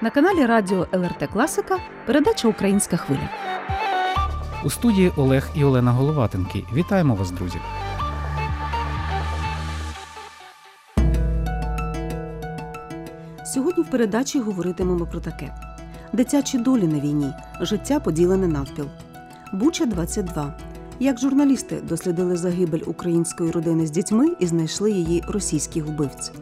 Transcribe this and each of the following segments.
На каналі Радіо ЛРТ Класика передача Українська хвиля. У студії Олег і Олена Головатенки. Вітаємо вас, друзі! Сьогодні в передачі говоритимемо про таке: дитячі долі на війні, життя поділене навпіл. Буча 22 Як журналісти дослідили загибель української родини з дітьми і знайшли її російських вбивць.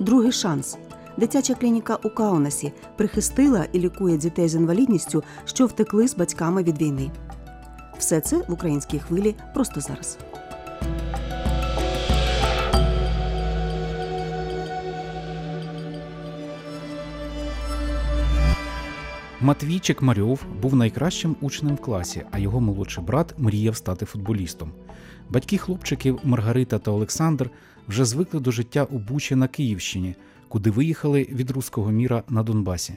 Другий шанс. Дитяча клініка у Каунасі прихистила і лікує дітей з інвалідністю, що втекли з батьками від війни. Все це в українській хвилі просто зараз. Матвій Чекмарьов був найкращим учнем в класі, а його молодший брат мріяв стати футболістом. Батьки хлопчиків Маргарита та Олександр вже звикли до життя у Бучі на Київщині, куди виїхали від руського міра на Донбасі.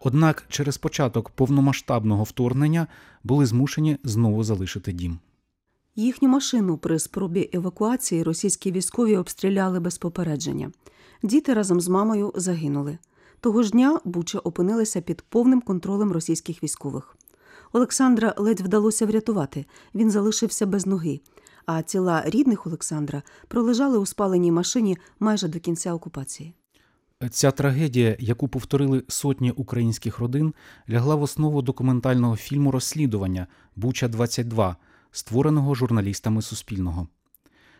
Однак через початок повномасштабного вторгнення були змушені знову залишити дім. Їхню машину при спробі евакуації російські військові обстріляли без попередження. Діти разом з мамою загинули. Того ж дня Буча опинилася під повним контролем російських військових. Олександра ледь вдалося врятувати. Він залишився без ноги. А тіла рідних Олександра пролежали у спаленій машині майже до кінця окупації. Ця трагедія, яку повторили сотні українських родин, лягла в основу документального фільму розслідування Буча 22 створеного журналістами Суспільного.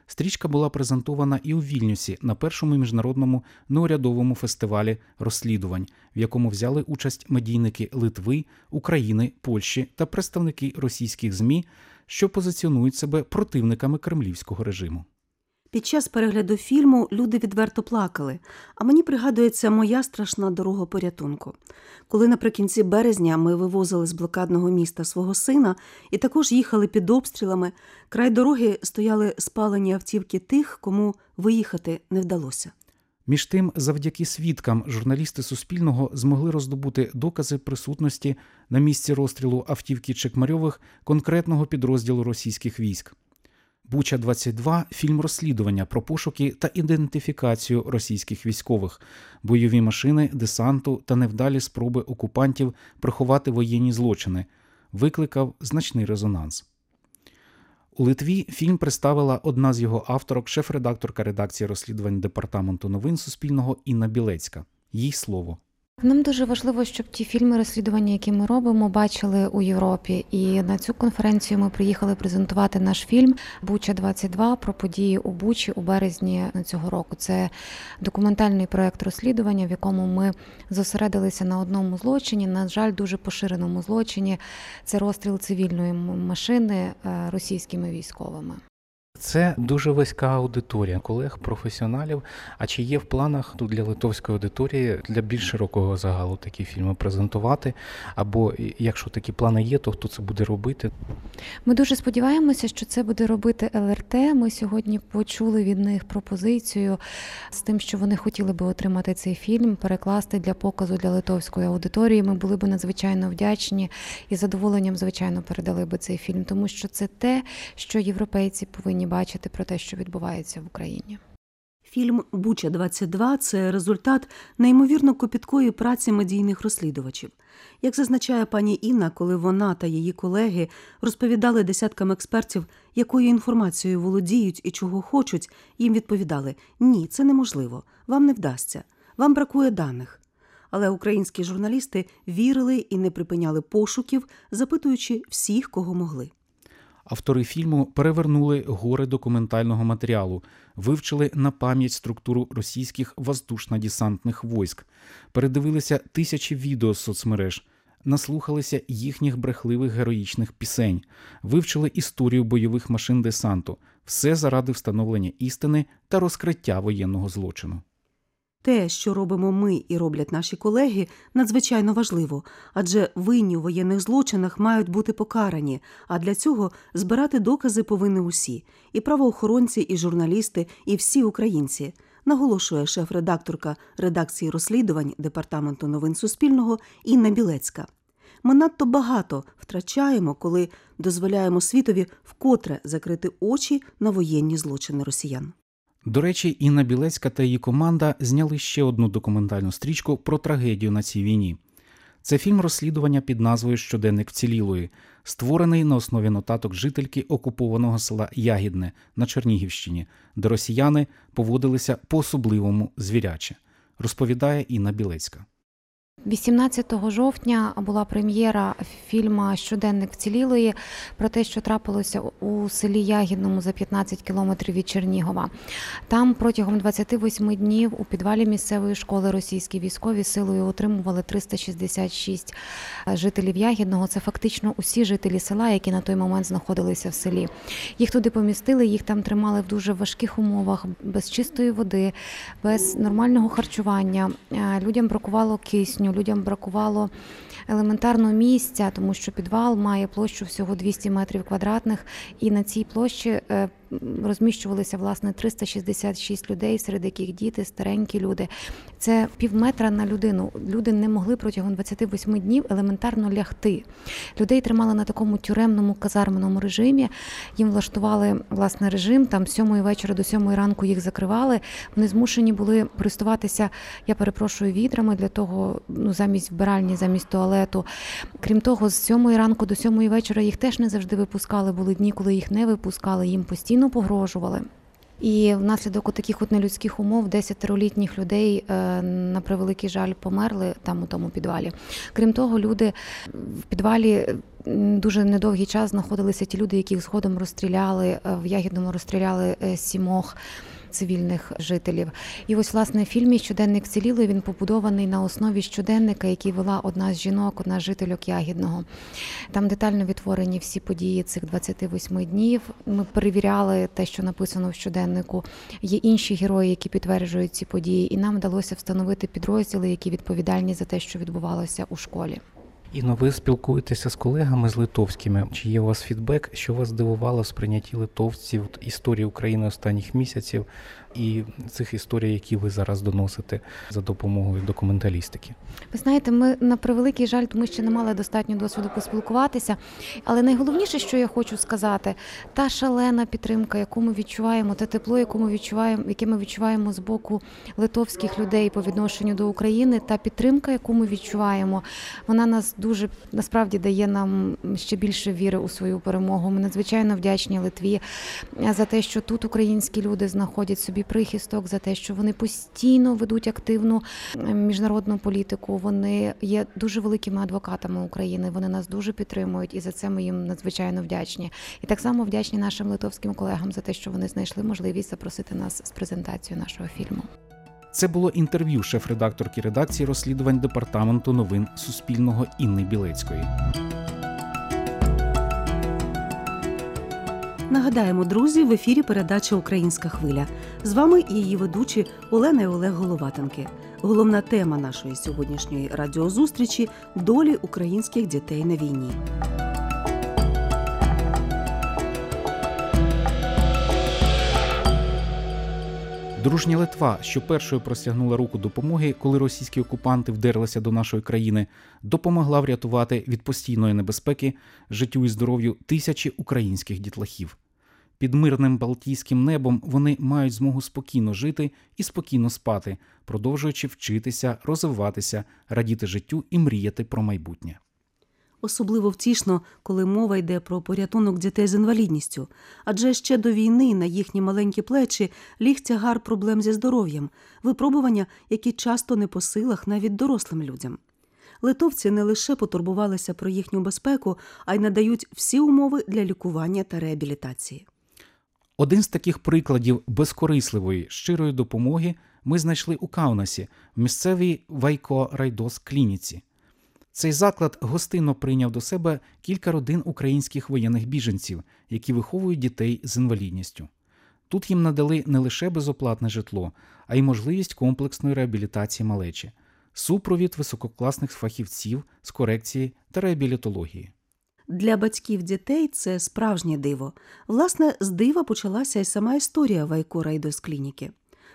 Стрічка була презентована і у Вільнюсі на першому міжнародному неурядовому фестивалі розслідувань, в якому взяли участь медійники Литви, України, Польщі та представники російських ЗМІ, що позиціонують себе противниками кремлівського режиму. Під час перегляду фільму люди відверто плакали, а мені пригадується моя страшна дорога порятунку. Коли наприкінці березня ми вивозили з блокадного міста свого сина і також їхали під обстрілами, край дороги стояли спалені автівки тих, кому виїхати не вдалося. Між тим, завдяки свідкам, журналісти Суспільного змогли роздобути докази присутності на місці розстрілу автівки Чекмарьових конкретного підрозділу російських військ. Буча 22 фільм розслідування про пошуки та ідентифікацію російських військових, бойові машини, десанту та невдалі спроби окупантів приховати воєнні злочини, викликав значний резонанс. У Литві фільм представила одна з його авторок, шеф-редакторка редакції розслідувань департаменту новин Суспільного Інна Білецька. Їй слово. Нам дуже важливо, щоб ті фільми розслідування, які ми робимо, бачили у Європі. І на цю конференцію ми приїхали презентувати наш фільм Буча 22 про події у Бучі у березні цього року. Це документальний проект розслідування, в якому ми зосередилися на одному злочині. На жаль, дуже поширеному злочині. Це розстріл цивільної машини російськими військовими. Це дуже вузька аудиторія колег, професіоналів. А чи є в планах тут для литовської аудиторії для більш широкого загалу такі фільми презентувати? Або якщо такі плани є, то хто це буде робити? Ми дуже сподіваємося, що це буде робити ЛРТ. Ми сьогодні почули від них пропозицію з тим, що вони хотіли би отримати цей фільм, перекласти для показу для литовської аудиторії. Ми були б надзвичайно вдячні і задоволенням, звичайно, передали би цей фільм, тому що це те, що європейці повинні бачити про те, що відбувається в Україні. Фільм Буча 22 це результат неймовірно копіткої праці медійних розслідувачів. Як зазначає пані Інна, коли вона та її колеги розповідали десяткам експертів, якою інформацією володіють і чого хочуть, їм відповідали: ні, це неможливо, вам не вдасться, вам бракує даних. Але українські журналісти вірили і не припиняли пошуків, запитуючи всіх, кого могли. Автори фільму перевернули гори документального матеріалу, вивчили на пам'ять структуру російських воздушно-десантних войск, передивилися тисячі відео з соцмереж, наслухалися їхніх брехливих героїчних пісень, вивчили історію бойових машин десанту, все заради встановлення істини та розкриття воєнного злочину. Те, що робимо ми і роблять наші колеги, надзвичайно важливо, адже винні у воєнних злочинах мають бути покарані, а для цього збирати докази повинні усі і правоохоронці, і журналісти, і всі українці. Наголошує шеф-редакторка редакції розслідувань департаменту новин Суспільного Інна Білецька. Ми надто багато втрачаємо, коли дозволяємо світові вкотре закрити очі на воєнні злочини росіян. До речі, Інна Білецька та її команда зняли ще одну документальну стрічку про трагедію на цій війні. Це фільм розслідування під назвою Щоденник вцілілої, створений на основі нотаток жительки окупованого села Ягідне на Чернігівщині, де росіяни поводилися по особливому звіряче, розповідає Інна Білецька. 18 жовтня була прем'єра фільму Щоденник вцілілої про те, що трапилося у селі Ягідному за 15 кілометрів від Чернігова. Там протягом 28 днів у підвалі місцевої школи російські військові силою утримували 366 жителів Ягідного. Це фактично усі жителі села, які на той момент знаходилися в селі. Їх туди помістили, їх там тримали в дуже важких умовах, без чистої води, без нормального харчування. Е, Людям бракувало кисню, людям бракувало елементарного місця, тому що підвал має площу всього 200 метрів квадратних, і на цій площі е, розміщувалися власне 366 людей, серед яких діти, старенькі люди. Це пів метра на людину. Люди не могли протягом 28 днів елементарно лягти. Людей тримали на такому тюремному казарменому режимі. Їм влаштували власне режим. Там з 7 вечора до 7 ранку їх закривали. Вони змушені були користуватися, я перепрошую, відрами для того, ну замість вбиральні, замість туалету. Крім того, з 7 ранку до 7 вечора їх теж не завжди випускали. Були дні, коли їх не випускали, їм постійно погрожували. І внаслідок таких от нелюдських умов 10-літніх людей е, на превеликий жаль померли там у тому підвалі. Крім того, люди в підвалі дуже недовгий час знаходилися ті люди, яких згодом розстріляли е, в Ягідному розстріляли е, сімох. Цивільних жителів, і ось власне в фільмі Щоденник ціліли він побудований на основі щоденника, який вела одна з жінок, одна з жительок Ягідного. Там детально відтворені всі події цих 28 днів. Ми перевіряли те, що написано в щоденнику. Є інші герої, які підтверджують ці події, і нам вдалося встановити підрозділи, які відповідальні за те, що відбувалося у школі. Інно, ви спілкуєтеся з колегами з литовськими. Чи є у вас фідбек, що вас здивувало в сприйнятті литовців історії України останніх місяців і цих історій, які ви зараз доносите за допомогою документалістики? Ви знаєте, ми на превеликий жаль, тому що не мали достатньо досвіду поспілкуватися. Але найголовніше, що я хочу сказати, та шалена підтримка, яку ми відчуваємо, те тепло, яку ми відчуваємо, яке ми відчуваємо з боку литовських людей по відношенню до України, та підтримка, яку ми відчуваємо, вона нас дуже насправді дає нам ще більше віри у свою перемогу. Ми надзвичайно вдячні Литві за те, що тут українські люди знаходять собі прихисток, за те, що вони постійно ведуть активну е, міжнародну політику. Вони є дуже великими адвокатами України. Вони нас дуже підтримують, і за це ми їм надзвичайно вдячні. І так само вдячні нашим литовським колегам за те, що вони знайшли можливість запросити нас з презентацією нашого фільму. Це було інтерв'ю шеф-редакторки редакції розслідувань департаменту новин Суспільного Інни Білецької. Нагадаємо, друзі, в ефірі передача Українська хвиля. З вами її ведучі Олена і Олег Головатенки. Головна тема нашої сьогоднішньої радіозустрічі долі українських дітей на війні. Дружня Литва, що першою простягнула руку допомоги, коли російські окупанти вдерлися до нашої країни, допомогла врятувати від постійної небезпеки життю і здоров'ю тисячі українських дітлахів. Під мирним Балтійським небом вони мають змогу спокійно жити і спокійно спати, продовжуючи вчитися, розвиватися, радіти життю і мріяти про майбутнє. Особливо втішно, коли мова йде про порятунок дітей з інвалідністю, адже ще до війни на їхні маленькі плечі ліг тягар проблем зі здоров'ям, випробування, які часто не по силах навіть дорослим людям. Литовці не лише потурбувалися про їхню безпеку, а й надають всі умови для лікування та реабілітації. Один з таких прикладів безкорисливої щирої допомоги ми знайшли у Каунасі в місцевій Вайко Райдос клініці. Цей заклад гостинно прийняв до себе кілька родин українських воєнних біженців, які виховують дітей з інвалідністю. Тут їм надали не лише безоплатне житло, а й можливість комплексної реабілітації малечі, супровід висококласних фахівців з корекції та реабілітології. Для батьків дітей це справжнє диво. Власне, з дива почалася й сама історія Вайко Райдос клініки.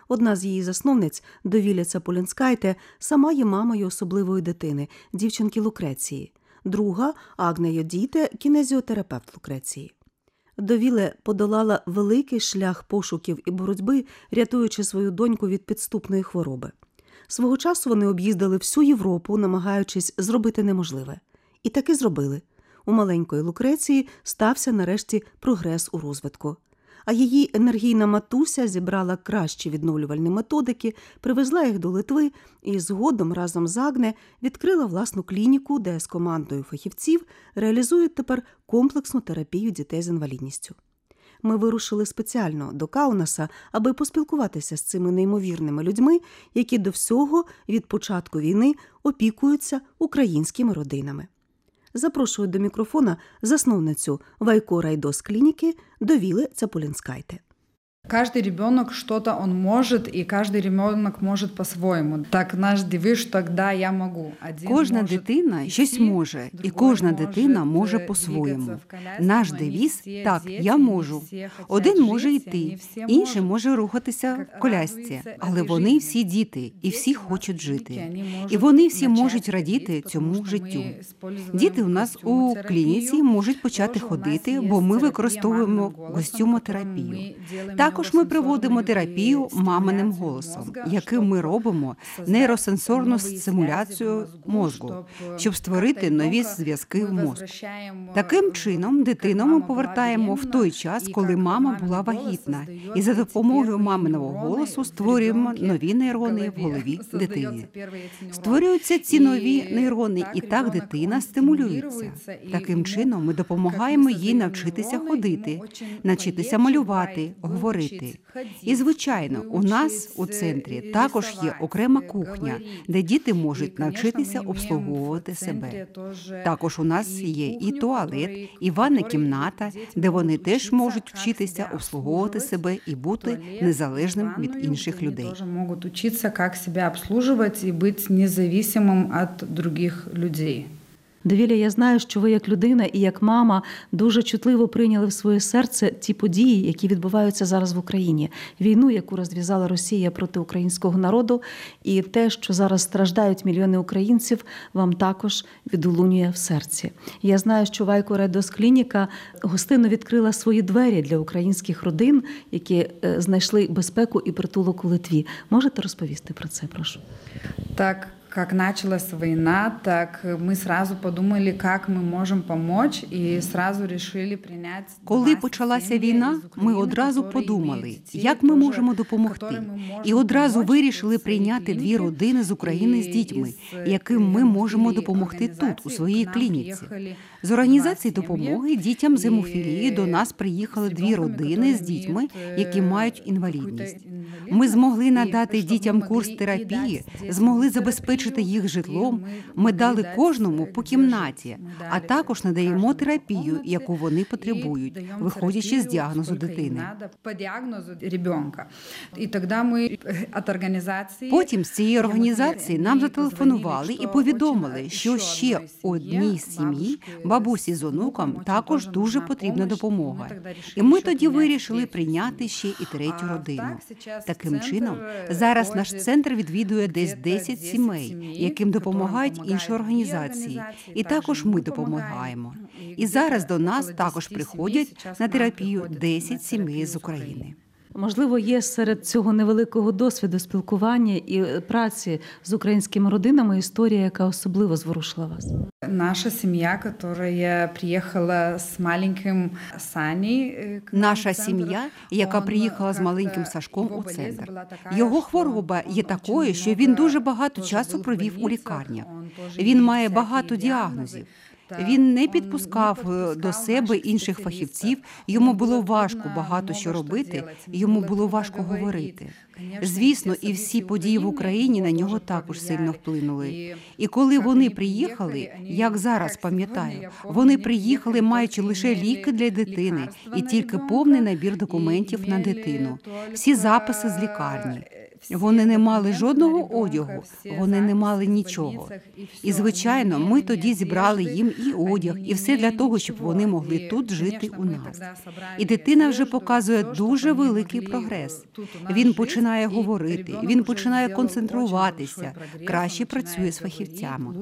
Одна з її засновниць, Довіля Цаполінскайте, сама є мамою особливої дитини, дівчинки Лукреції. Друга Агнея Діте, кінезіотерапевт Лукреції. Довіле подолала великий шлях пошуків і боротьби, рятуючи свою доньку від підступної хвороби. Свого часу вони об'їздили всю Європу, намагаючись зробити неможливе. І таки зробили. У маленької Лукреції стався нарешті прогрес у розвитку. А її енергійна матуся зібрала кращі відновлювальні методики, привезла їх до Литви і згодом разом з Агне відкрила власну клініку, де з командою фахівців реалізують тепер комплексну терапію дітей з інвалідністю. Ми вирушили спеціально до Каунаса, аби поспілкуватися з цими неймовірними людьми, які до всього від початку війни опікуються українськими родинами. Запрошую до мікрофона засновницю Вайко Райдос клініки Довіли Цапулінскайте. Каждый ребенок что-то он может, и каждый ребенок может по-своєму. Так наш девиз, так да, я можу. Один Кожна може дитина щось йти, може, і другой кожна може дитина може двигатися по-своєму. в колясці, Наш вони девіз всі так, діти, я вони можу. всі хочуть Один може жити, йти, вони всі інший можуть. може рухатися Як в колясці, радуються але этой вони жизни. всі діти, і всі Діти у нас хочуть великі, жити. вони можуть І вони всі начать можуть радіти ходити, цьому тому що ми життю. используємо Діти у нас у костюмотерапію. клініці можуть почати Тоже у нас ходити, є бо ми терапія використовуємо маминим голосом, також ми проводимо терапію маминим голосом, яким ми робимо нейросенсорну стимуляцію мозку, щоб, створити нові зв'язки в мозку. Таким чином, дитину ми повертаємо в той час, коли мама була вагітна, і за допомогою маминого голосу створюємо нові нейрони в голові. дитини. Створюються ці нові нейрони, і так дитина стимулюється. Таким чином, ми допомагаємо їй навчитися ходити, навчитися малювати, буває говорити. І звичайно, у нас у центрі також є окрема кухня, де діти можуть навчитися обслуговувати себе. Також у нас є і туалет, і ванна кімната, де вони теж можуть вчитися обслуговувати себе і бути незалежним від інших людей. тоже могут учиться, как себя обслуживать и быть независимым от других людей. Довіля, я знаю, що ви як людина і як мама дуже чутливо прийняли в своє серце ті події, які відбуваються зараз в Україні, війну, яку розв'язала Росія проти українського народу, і те, що зараз страждають мільйони українців, вам також відлунює в серці. Я знаю, що Вайко Редос Клініка гостинно відкрила свої двері для українських родин, які е, знайшли безпеку і притулок у Литві. Можете розповісти про це? Прошу. Так как началась война, так мы сразу подумали, как мы можем помочь, и сразу решили принять. Коли 20 почалася сім'ї війна, із України, ми одразу які подумали, мають дітей, як ми теж, можемо допомогти, которым ми можемо і одразу помочь вирішили в своїй прийняти дві клініці. родини з України з І дітьми, із яким ми можемо гемофілії допомогти тут, у організації своїй к нам клініці. З організації допомоги дітям з гемофілії до нас приїхали дві родини з дітьми, які е, мають інвалідність. Ми змогли надати дітям курс терапії, змогли забезпечити їх житлом. ми дали кожному по кімнаті, а також надаємо терапію, яку вони потребують, виходячи з діагнозу дитини. І тоді ми від організації Потім з цієї організації нам зателефонували і повідомили, що ще одній сім'ї, бабусі з онуком, також дуже потрібна допомога. І ми тоді вирішили прийняти ще і третю родину. Таким чином, е, зараз наш центр відвідує десь где-то 10 10 сімей, яким допомагають інші організації, і також ми допомагаємо. І зараз до нас також приходять на терапію приходять 10 сімей з України. Можливо, є серед цього невеликого досвіду спілкування і е, праці з українськими родинами історія, яка особливо зворушила вас. Наша семья, которая приехала с маленьким к нам Наша сім'я, яка приїхала з маленьким Сашком у центр. Його хвороба є такою, що він дуже багато часу провів у лікарнях. Він має багато діагнозів. Він не підпускав е, до себе інших фахівців. Йому було важко багато що робити, йому було важко говорити. Звісно, і всі події в Україні на нього також сильно вплинули. І коли вони приїхали, як зараз пам'ятаю, вони приїхали, маючи лише ліки для дитини і тільки повний набір документів на дитину, всі записи з лікарні. Вони не мали жодного одягу, вони не мали нічого. І, звичайно, ми тоді зібрали їм і одяг, і все для того, щоб вони могли тут жити у нас. І дитина вже показує дуже великий прогрес. Він починає говорити, він починає концентруватися, краще працює з фахівцями.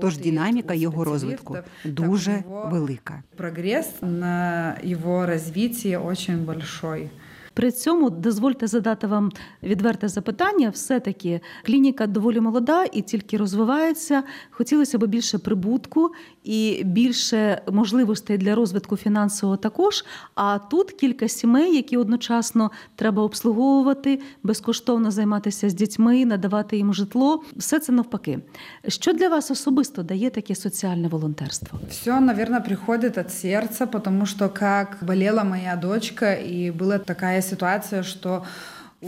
Тож динаміка його розвитку дуже велика. Прогресс на его развитие очень большой. При цьому дозвольте задати вам відверте запитання. Все-таки клініка доволі молода і тільки розвивається. Хотілося б більше прибутку і більше можливостей для розвитку фінансового також. А тут кілька сімей, які одночасно треба обслуговувати, безкоштовно займатися з дітьми, надавати їм житло. Все це навпаки. Що для вас особисто дає таке соціальне волонтерство? Все, наверное, приходит от сердца, потому что как болела моя дочка, и была такая ситуація, що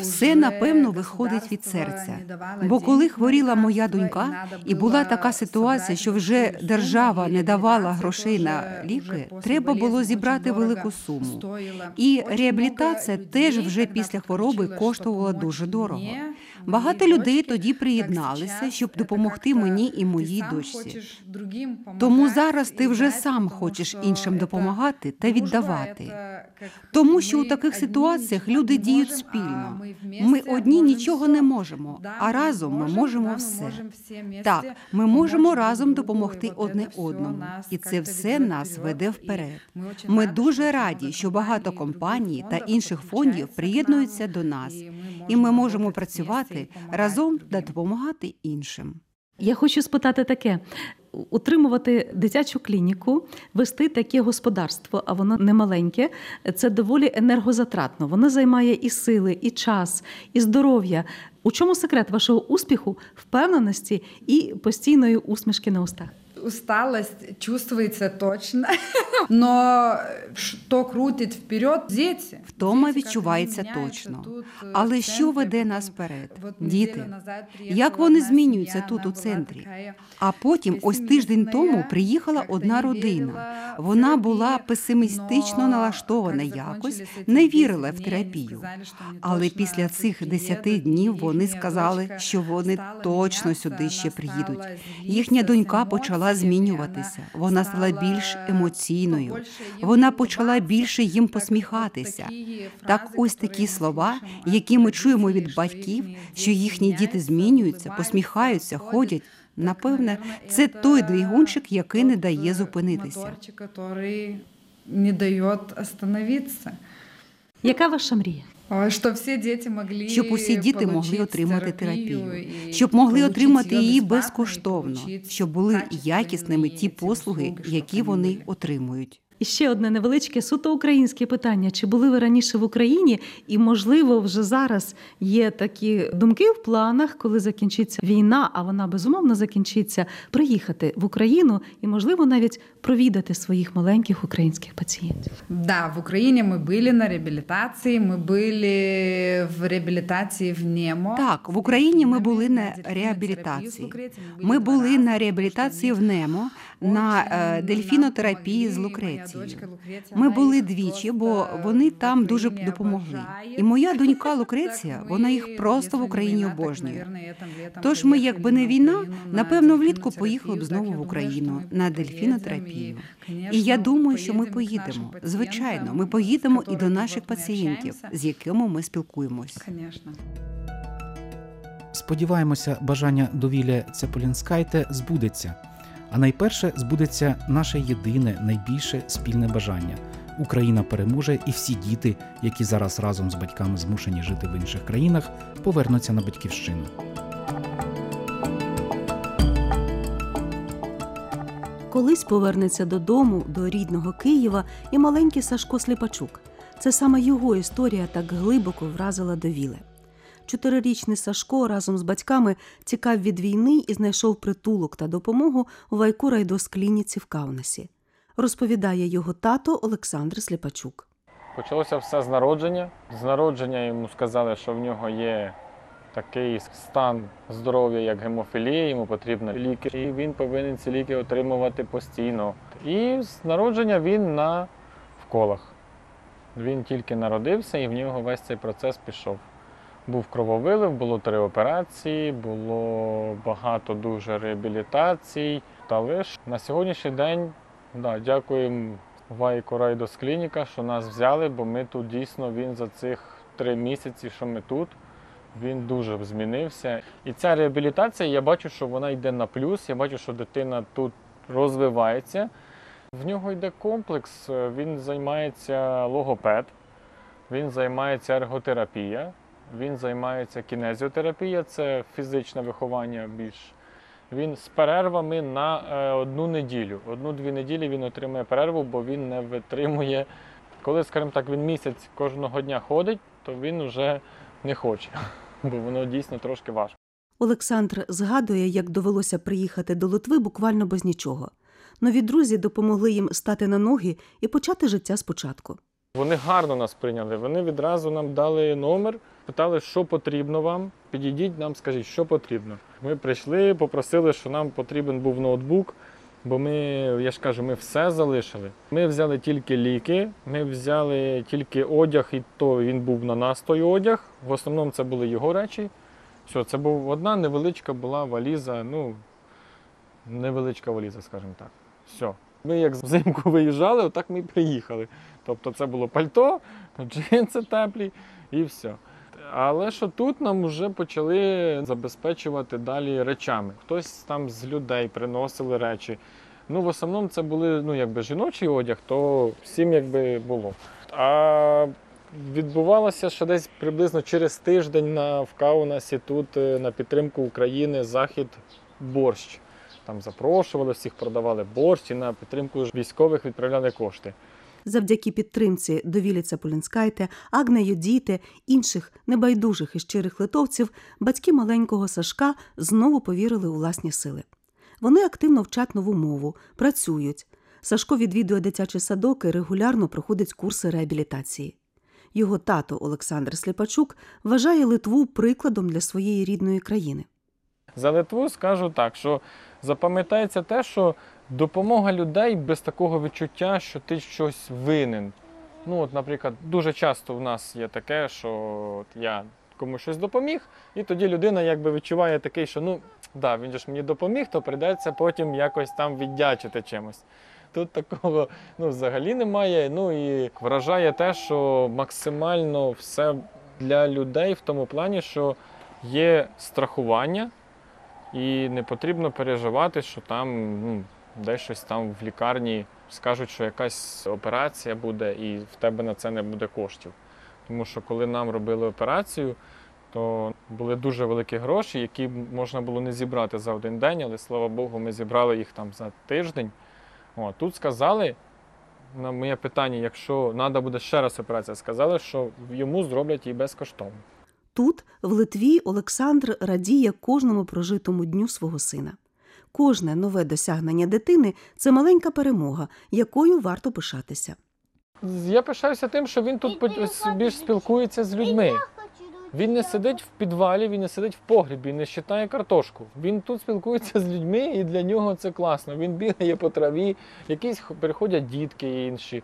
Все напевно виходить від серця. Бо коли хворіла моя донька, і була така ситуація, що вже держава не давала грошей на ліки, треба було зібрати велику суму. І реабілітація теж вже після хвороби коштувала дуже дорого. Багато людей тоді приєдналися, щоб допомогти мені і моїй дочці. Тому зараз ти вже сам хочеш іншим допомагати та віддавати. Тому що у таких ситуаціях люди діють спільно. Ми одні нічого не можемо, а разом ми можемо все. Так, ми можемо разом допомогти одне одному, і це все нас веде вперед. Ми дуже раді, що багато компаній та інших фондів приєднуються до нас, і ми можемо працювати разом та допомагати іншим. Я хочу спитати таке: утримувати дитячу клініку, вести таке господарство, а воно не маленьке, це доволі енергозатратно. Воно займає і сили, і час, і здоров'я. У чому секрет вашого успіху, впевненості і постійної усмішки на устах? Усталость чувствуется точно, но что крутить вперед дети. Втома відчувається точно. Але що веде нас вперед? Діти. Як вони змінюються тут у центрі? А потім, ось тиждень тому, приїхала одна родина. Вона була песимістично налаштована якось, не вірила в терапію. Але після цих десяти днів вони сказали, що вони точно сюди ще приїдуть. Їхня донька почала змінюватися. Вона стала більш емоційною. Вона почала більше їм посміхатися. Так, ось такі слова, які ми чуємо від батьків, що їхні діти змінюються, посміхаються, ходять. Напевне, це той двигунчик, який не дає зупинитися. Не дає остановитися. Яка ваша мрія? Щоб всі діти могли щоб усі діти могли отримати терапію, щоб могли отримати її безкоштовно, щоб були якісними ті послуги, які вони отримують. І ще одне невеличке суто українське питання: чи були ви раніше в Україні? І можливо, вже зараз є такі думки в планах, коли закінчиться війна, а вона безумовно закінчиться, приїхати в Україну і, можливо, навіть провідати своїх маленьких українських пацієнтів. Да, в Україні ми були на реабілітації, ми були в реабілітації в НЕМО. Так, в Україні ми були на реабілітації. Ми були на реабілітації в НЕМО, на е, дельфінотерапії з Лукрецією. Ми були двічі, бо вони там дуже допомогли. І моя донька Лукреція, вона їх просто в Україні обожнює. Тож ми, якби не війна, напевно, влітку поїхали б знову в Україну на дельфінотерапію. І я думаю, що ми поїдемо. Звичайно, ми поїдемо і до наших пацієнтів, з якими ми спілкуємось. Сподіваємося, бажання довілля Цеполінскайте збудеться. А найперше збудеться наше єдине, найбільше спільне бажання. Україна переможе, і всі діти, які зараз разом з батьками змушені жити в інших країнах, повернуться на батьківщину. Колись повернеться додому, до рідного Києва, і маленький Сашко Сліпачук. Це саме його історія так глибоко вразила довіле. Чотирирічний Сашко разом з батьками тікав від війни і знайшов притулок та допомогу у Вайкурайдос-клініці в Каунасі. Розповідає його тато Олександр Сліпачук. Почалося все з народження. З народження йому сказали, що в нього є такий стан здоров'я, як гемофілія, йому потрібні ліки, і він повинен ці ліки отримувати постійно. І з народження він на вколах. Він тільки народився і в нього весь цей процес пішов. Був крововилив, було три операції, було багато дуже реабілітацій. Та лише на сьогоднішній день да, дякуємо Вайко Райдос Клініка, що нас взяли, бо ми тут дійсно він за цих три місяці, що ми тут, він дуже змінився. І ця реабілітація, я бачу, що вона йде на плюс. Я бачу, що дитина тут розвивається. В нього йде комплекс, він займається логопед, він займається ерготерапія, він займається кінезіотерапія, це фізичне виховання більш. Він з перервами на е, одну неділю. Одну-дві неділі він отримує перерву, бо він не витримує. Коли, скажімо так, він місяць кожного дня ходить, то він вже не хоче, бо воно дійсно трошки важко. Олександр згадує, як довелося приїхати до Литви буквально без нічого. Нові друзі допомогли їм стати на ноги і почати життя спочатку. Вони гарно нас прийняли. Вони відразу нам дали номер, питали, що потрібно вам. Підійдіть нам, скажіть, що потрібно. Ми прийшли, попросили, що нам потрібен був ноутбук, бо ми, я ж кажу, ми все залишили. Ми взяли тільки ліки, ми взяли тільки одяг, і то він був на нас той одяг. В основному це були його речі. Все, це був одна невеличка була валіза, ну невеличка валіза, скажімо так. Все. Ми як взимку виїжджали, отак ми і приїхали. Тобто це було пальто, джинси теплі і все. Але що тут нам вже почали забезпечувати далі речами. Хтось там з людей приносили речі. Ну, в основному це були ну, якби жіночий одяг, то всім якби було. А відбувалося ще десь приблизно через тиждень на в Каунасі тут е, на підтримку України захід борщ. Там запрошували всіх, продавали борщ і на підтримку військових відправляли кошти. Завдяки підтримці Довілі Цаполінскайте, Агне Юдіти, інших небайдужих і щирих литовців, батьки маленького Сашка знову повірили у власні сили. Вони активно вчать нову мову, працюють. Сашко відвідує дитячий садок і регулярно проходить курси реабілітації. Його тато Олександр Сліпачук вважає Литву прикладом для своєї рідної країни. За Литву скажу так, що запам'ятається те, що допомога людей без такого відчуття, що ти щось винен. Ну, от, наприклад, дуже часто в нас є таке, що от я комусь щось допоміг, і тоді людина якби відчуває такий, що ну да, він же ж мені допоміг, то прийдеться потім якось там віддячити чимось. Тут такого ну, взагалі немає. Ну і вражає те, що максимально все для людей в тому плані, що є страхування, і не потрібно переживати, що там ну, десь щось там в лікарні скажуть, що якась операція буде, і в тебе на це не буде коштів. Тому що коли нам робили операцію, то були дуже великі гроші, які можна було не зібрати за один день, але слава Богу, ми зібрали їх там за тиждень. О, тут сказали на моє питання, якщо треба буде ще раз операція, сказали, що йому зроблять її безкоштовно. Тут, в Литві, Олександр радіє кожному прожитому дню свого сина. Кожне нове досягнення дитини це маленька перемога, якою варто пишатися. Я пишаюся тим, що він тут більш спілкується з людьми. Він не сидить в підвалі, він не сидить в погрібі, не щитає картошку. Він тут спілкується з людьми, і для нього це класно. Він бігає по траві, якісь приходять дітки інші.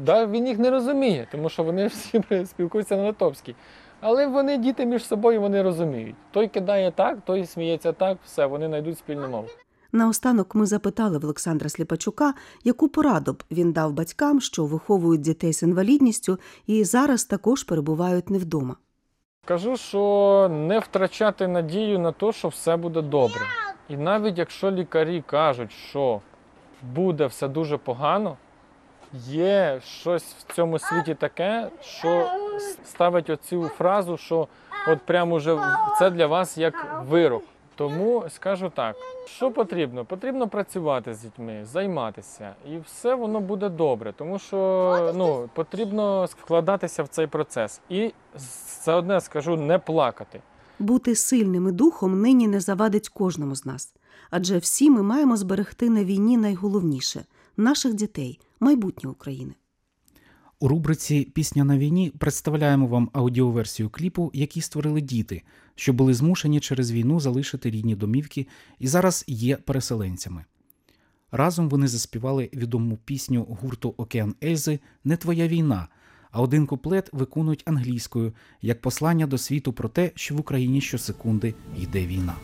Да, він їх не розуміє, тому що вони всі спілкуються на литовській. Але вони діти між собою вони розуміють. Той кидає так, той сміється так, все, вони знайдуть спільну мову. Наостанок ми запитали в Олександра Сліпачука, яку пораду б він дав батькам, що виховують дітей з інвалідністю і зараз також перебувають не вдома. Кажу, що не втрачати надію на те, що все буде добре. І навіть якщо лікарі кажуть, що буде все дуже погано, є щось в цьому світі таке, що ставить оцю фразу, що от прямо вже це для вас як вирок. Тому скажу так, що потрібно? Потрібно працювати з дітьми, займатися, і все воно буде добре, тому що ну, потрібно вкладатися в цей процес. І це одне скажу не плакати. Бути сильним і духом нині не завадить кожному з нас, адже всі ми маємо зберегти на війні найголовніше наших дітей, майбутнє України. У рубриці Пісня на війні представляємо вам аудіоверсію кліпу, який створили діти, що були змушені через війну залишити рідні домівки і зараз є переселенцями. Разом вони заспівали відому пісню гурту Океан Ельзи Не твоя війна, а один куплет виконують англійською як послання до світу про те, що в Україні щосекунди йде війна.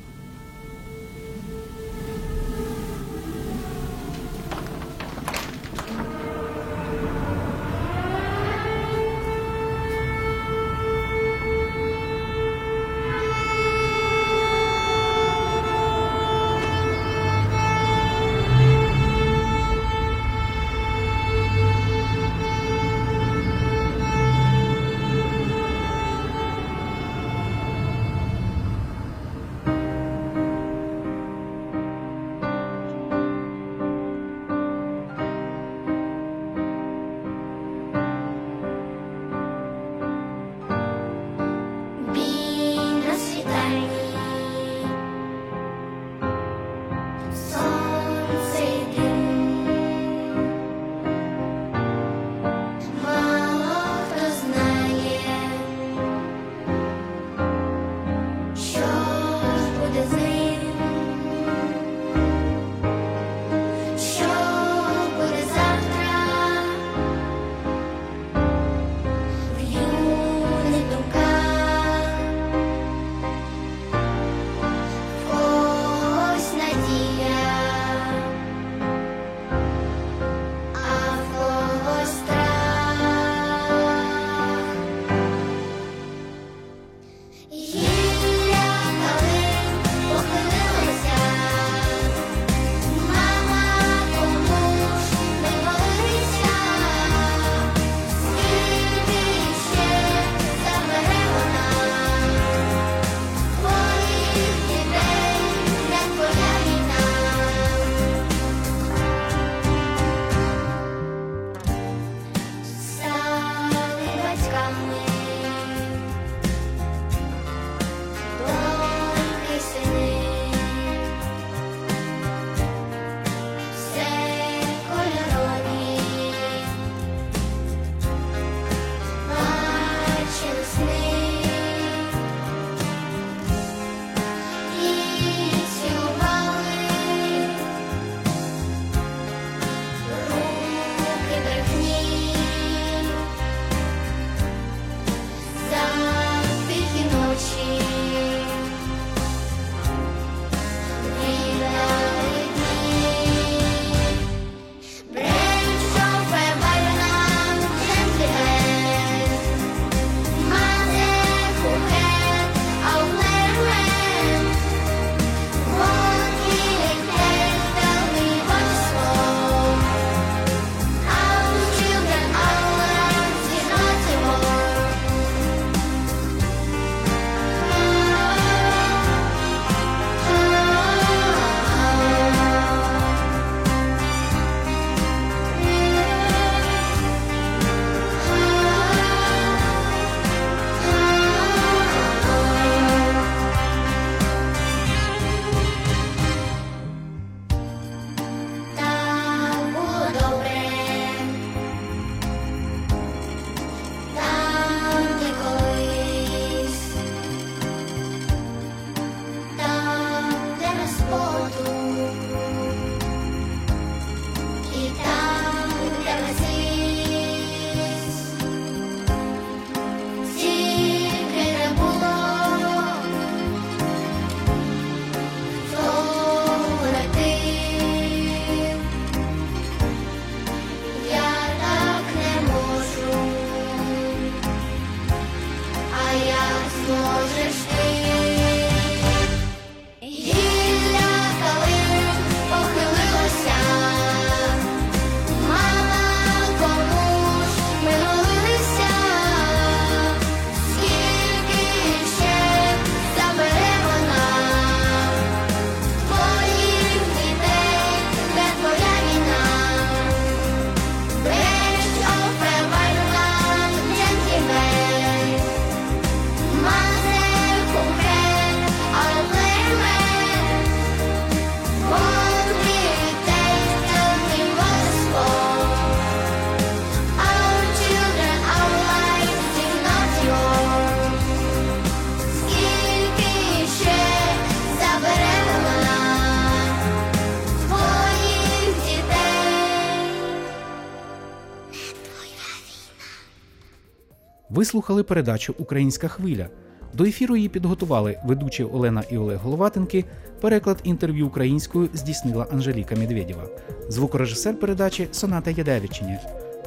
Слухали передачу Українська хвиля. До ефіру її підготували ведучі Олена і Олег Головатенки. Переклад інтерв'ю українською здійснила Анжеліка Медведєва. Звукорежисер передачі Соната Ядевичиня.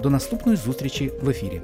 До наступної зустрічі в ефірі.